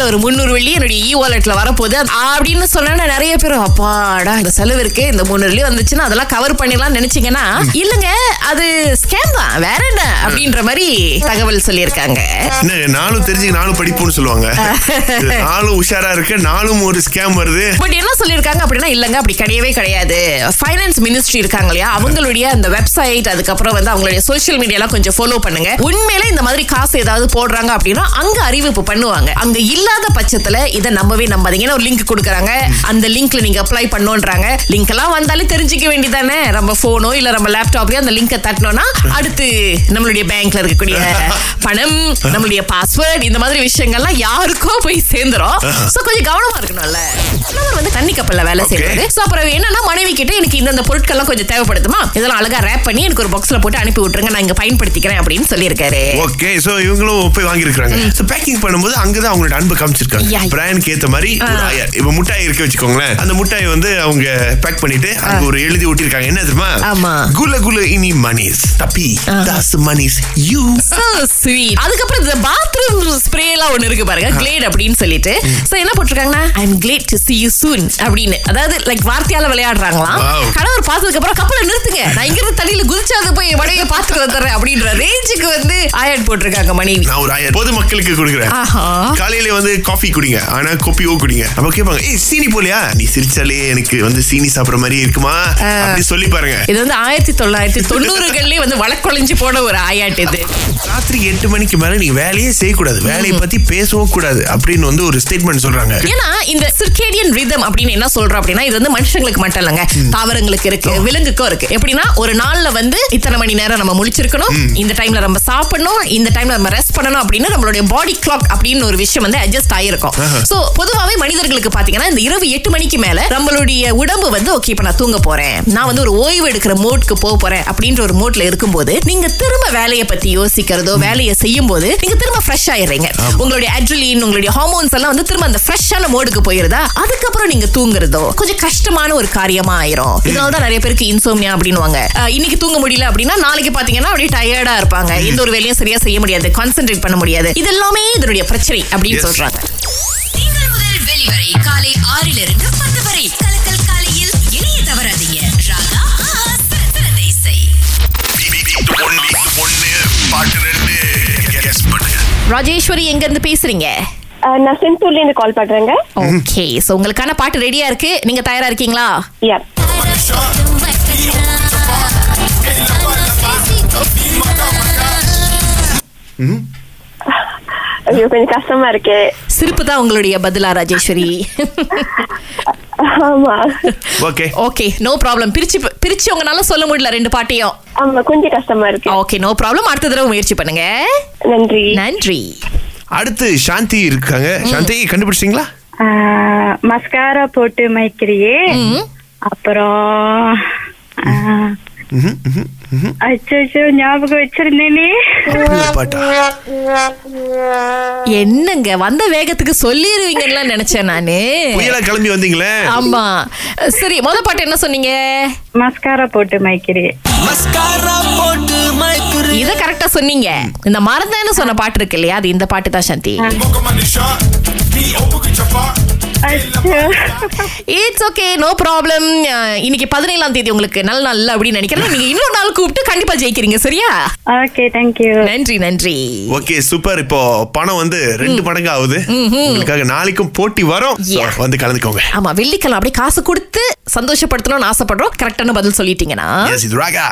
கையில ஒரு முந்நூறு வெள்ளி என்னுடைய இ வாலெட்ல வரப்போகுது. அப்படின்னு சொன்னா நிறைய பேர் அப்பாடா இந்த செலவு இருக்கு இந்த முந்நூறு வெள்ளி வந்துச்சுன்னா அதெல்லாம் கவர் பண்ணிடலாம் நினைச்சீங்கன்னா இல்லங்க அது ஸ்கேம் தான் வேற என்ன அப்படின்ற மாதிரி தகவல் சொல்லியிருக்காங்க. நானும் தெரிஞ்சு நானும் படிப்புன்னு சொல்லுவாங்க. நானும் உஷாரா இருக்க நானும் ஒரு ஸ்கேம் வருது. பட் என்ன சொல்லியிருக்காங்க அப்படின்னா இல்லங்க அப்படி கிடையவே கிடையாது. ஃபைனான்ஸ் மினிஸ்ட்ரி இருக்காங்க இல்லையா அவங்களுடைய அந்த வெப்சைட் அதுக்கப்புறம் வந்து அவங்களுடைய சோஷியல் மீடியாலாம் கொஞ்சம் ஃபாலோ பண்ணுங்க. உண்மையில இந்த மாதிரி காசு ஏதாவது போடுறாங்க அப்படின்னா அங்க அறிவிப்பு பண்ணுவாங்க. அங்க இல்லாத பட்சத்துல இதை நம்பவே நம்பாதீங்க. ஒரு லிங்க் கொடுக்குறாங்க. அந்த லிங்க்ல நீங்க அப்ளை பண்ணோன்றாங்க. லிங்க் எல்லாம் வந்தாலே தெரிஞ்சுக்க வேண்டியதானே நம்ம போனோ இல்ல நம்ம லேப்டாப்லயோ அந்த லிங்கை தட்டினோம்னா அடுத்து நம்மளுடைய பேங்க்ல இருக்கக்கூடிய பணம் நம்மளுடைய பாஸ்வேர்ட் இந்த மாதிரி விஷயங்கள்லாம் யாருக்கோ போய் சேர்ந்துரும். சோ கொஞ்சம் கவனமா இருக்கணும்ல. கணவர் வந்து தண்ணி கப்பல்ல வேலை. செய்யறது. சோ அப்புறம் என்னன்னா மனைவி கிட்ட எனக்கு இந்த பொருட்கள்லாம் கொஞ்சம் தேவைப்படுதுமா? இதெல்லாம் அழகா ரேப் பண்ணி எனக்கு ஒரு பாக்ஸ்ல போட்டு அனுப்பி விட்டுருங்க. நான் இங்க பயன்படுத்திக்கிறேன் அப்படின்னு சொல்லியிருக்காரு. ஓகே சோ இவங்களும் போய் வாங்கியிருக்காங்க சோ பேக்கிங் பண்ணும்போது அங்கதான் அவங்களோட அன்பு காமிச்சிருக்காங்க. பிராண்டுக்கு ஏத்த மாதிரி இப்ப முட்டாய் இருக்க வச்சுக்கோங்களேன். அந்த முட்டாய் வந்து அவங்க பேக் பண்ணிட்டு அங்க ஒரு எழுதி ஒட்டிருக்காங்க என்ன தெரியுமா. குல குல இனி மணிஸ் தப்பி. தாஸ் மணிஸ் யூ So sweet. அதுக்கப்புறம் இந்த பாத்ரூம் ஸ்ப்ரே எல்லாம் ஒண்ணு இருக்கு பாருங்க கிளேட் அப்படின்னு சொல்லிட்டு. சோ என்ன போட்டிருக்காங்கன்னா I am glad to see you soon அப்படின்னு. அதாவது லைக் வார்த்தையால விளையாடுறாங்களாம். கணவர் பார்த்ததுக்கு அப்புறம் கப்பலை நிறுத்துங்க. நான் இங்க இருந்து தண்ணியில குதிச்சாது போய் என் மனைவியை பார்த்துட்டு வந்துடுறேன் அப்படின்ற ரேஞ்சுக்கு வந்து ஆயட் போட்டிருக்காங்க மனைவி. நான் ஒரு ஆயர் பொது மக்களுக்கு கொடுக்குறேன். காலையில வந்து காஃபி குடிங்க. ஆனா கோப்பியோ குடிங்க. அப்ப கேட்பாங்க ஏய் சீனி போலியா நீ சிரிச்சாலே எனக்கு வந்து சீனி சாப்பிடுற மாதிரி இருக்குமா? அப்படி சொல்லி பாருங்க. இது வந்து ஆயிரத்தி தொள்ளாயிரத்தி தொண்ணூறுகள்லயே வந்து வழக்கொழிஞ்சு போன ஒரு ஆயாட்டு இது. ராத்திரி எட்டு மணிக்கு மேல நீங்க வேலையே செய்யக்கூடாது. வேலையை பத்தி பேசவும் கூடாது அப்படின்னு வந்து ஒரு ஸ்டேட்மெண்ட் சொல்றாங்க. ஏன்னா இந்த சிர்கேடியன் ரிதம் அப்படின்னு என்ன சொல்றோம் அப்படின்னா இது வந்து மனுஷங்களுக்கு மட்டும் இல்லைங்க. தாவரங்களுக்கு இருக்கு விலங்குக்கும் இருக்கு. எப்படின்னா ஒரு நாள்ல வந்து இத்தனை மணி நேரம் நம்ம முழிச்சிருக்கணும். இந்த டைம்ல நம்ம சாப்பிடணும். இந்த டைம்ல நம்ம ரெஸ்ட் பண்ணணும் அப்படின்னு நம்மளுடைய பாடி கிளாக் அப்படின்னு ஒரு விஷயம் வந்து அட்ஜஸ்ட் ஆயிருக்கும். சோ பொதுவாவே மனிதர்களுக்கு பாத்தீங்கன்னா இந்த இரவு எட்டு மணிக்கு மேல நம்மளுடைய உடம்பு வந்து ஓகே இப்ப நான் தூங்க போறேன். நான் வந்து ஒரு ஓய்வு எடுக்கிற மோட்க்கு போக போறேன் அப்படின்ற ஒரு மோட்ல இருக்கும்போது நீங்க திரும்ப வேலையை பத்தி யோசிக்கிறதோ வேலையை செய்யும் போது நீங்க திரும்ப ஃப்ரெஷ் ஆயிடுறீங்க. உங்களுடைய அட்ரிலின் உங்களுடைய ஹார்மோன்ஸ் எல்லாம் வந்து திரும்ப அந்த ஃப்ரெஷ்ஷான மோடுக்கு போயிருதா? அதுக்கப்புறம் நீங்க தூங்குறதோ கொஞ்சம் கஷ்டமான ஒரு காரியமா ஆயிரும். இதனால தான் நிறைய பேருக்கு இன்சோம்னியா அப்படின்னுவாங்க. அஹ், இன்னைக்கு தூங்க முடியல அப்படின்னா நாளைக்கு பாத்தீங்கன்னா அப்படியே டயர்டா இருப்பாங்க. எந்த ஒரு வேலையும் சரியா செய்ய முடியாது கான்சென்ட்ரேட் பண்ண முடியாது. இது எல்லாமே இதனுடைய பிரச்சனை அப்படின்னு. சொல்றாங்க. காலை ஆறிலிருந்து பத்து வரை ராஜேஸ்வரி எங்க இருந்து பேசுறீங்க நான் செந்தூர்ல இருந்து கால் பண்றேங்க. ஓகே சோ உங்களுக்கான பாட்டு ரெடியா இருக்கு. நீங்க தயாரா இருக்கீங்களா? யா ஐயோ கொஞ்சம் கஷ்டமா இருக்கு. சிரிப்பு தான் உங்களுடைய பதிலா ராஜேஸ்வரி. ஆமா. ஓகே ஓகே நோ ப்ராப்ளம் பிரிச்சு பிரிச்சு உங்களால சொல்ல முடியல ரெண்டு பாட்டையும். ஆமா கொஞ்சம் கஷ்டமா இருக்கு. ஓகே நோ ப்ராப்ளம் அடுத்த தடவை முயற்சி பண்ணுங்க. நன்றி. நன்றி. அடுத்து சாந்தி இருக்காங்க. சாந்தி கண்டுபிடிச்சிங்களா மஸ்காரா போட்டு மைக்கிறியே. அப்புறம் அச்சோ ஞாபகம் வச்சிருந்தேனே. பாட்டா என்னங்க வந்த வேகத்துக்கு சொல்லிடுவீங்கன்னு நினைச்சேன் நானு. புயலா கிளம்பி வந்தீங்களே? ஆமா. சரி முத பாட்டு என்ன சொன்னீங்க? மஸ்காரா போட்டு மைக்கிறியே இத கரெக்டா சொன்னீங்க. இந்த மறந்தேன்னு சொன்ன பாட்டு இருக்கு இல்லையா? அது இந்த பாட்டு தான் சாந்தி. இட்ஸ் ஓகே நோ ப்ராப்ளம் இன்னைக்கு பதினேழாம் தேதி உங்களுக்கு நல்ல நாள் அப்படின்னு நினைக்கிறேன். நீங்க இன்னொரு நாள் கூப்பிட்டு கண்டிப்பா ஜெயிக்கிறீங்க சரியா? ஓகே தேங்க்யூ நன்றி நன்றி. ஓகே சூப்பர் இப்போ பணம் வந்து ரெண்டு மடங்கு ஆகுது. உங்களுக்காக நாளைக்கும் போட்டி வரும். வந்து கலந்துக்கோங்க. ஆமா வெள்ளிக்கிழமை அப்படியே காசு கொடுத்து சந்தோஷப்படுத்தணும்னு ஆசைப்படுறோம். கரெக்டான பதில் சொல்லிட்டீங்கன்னா. Yes, இது ராகா.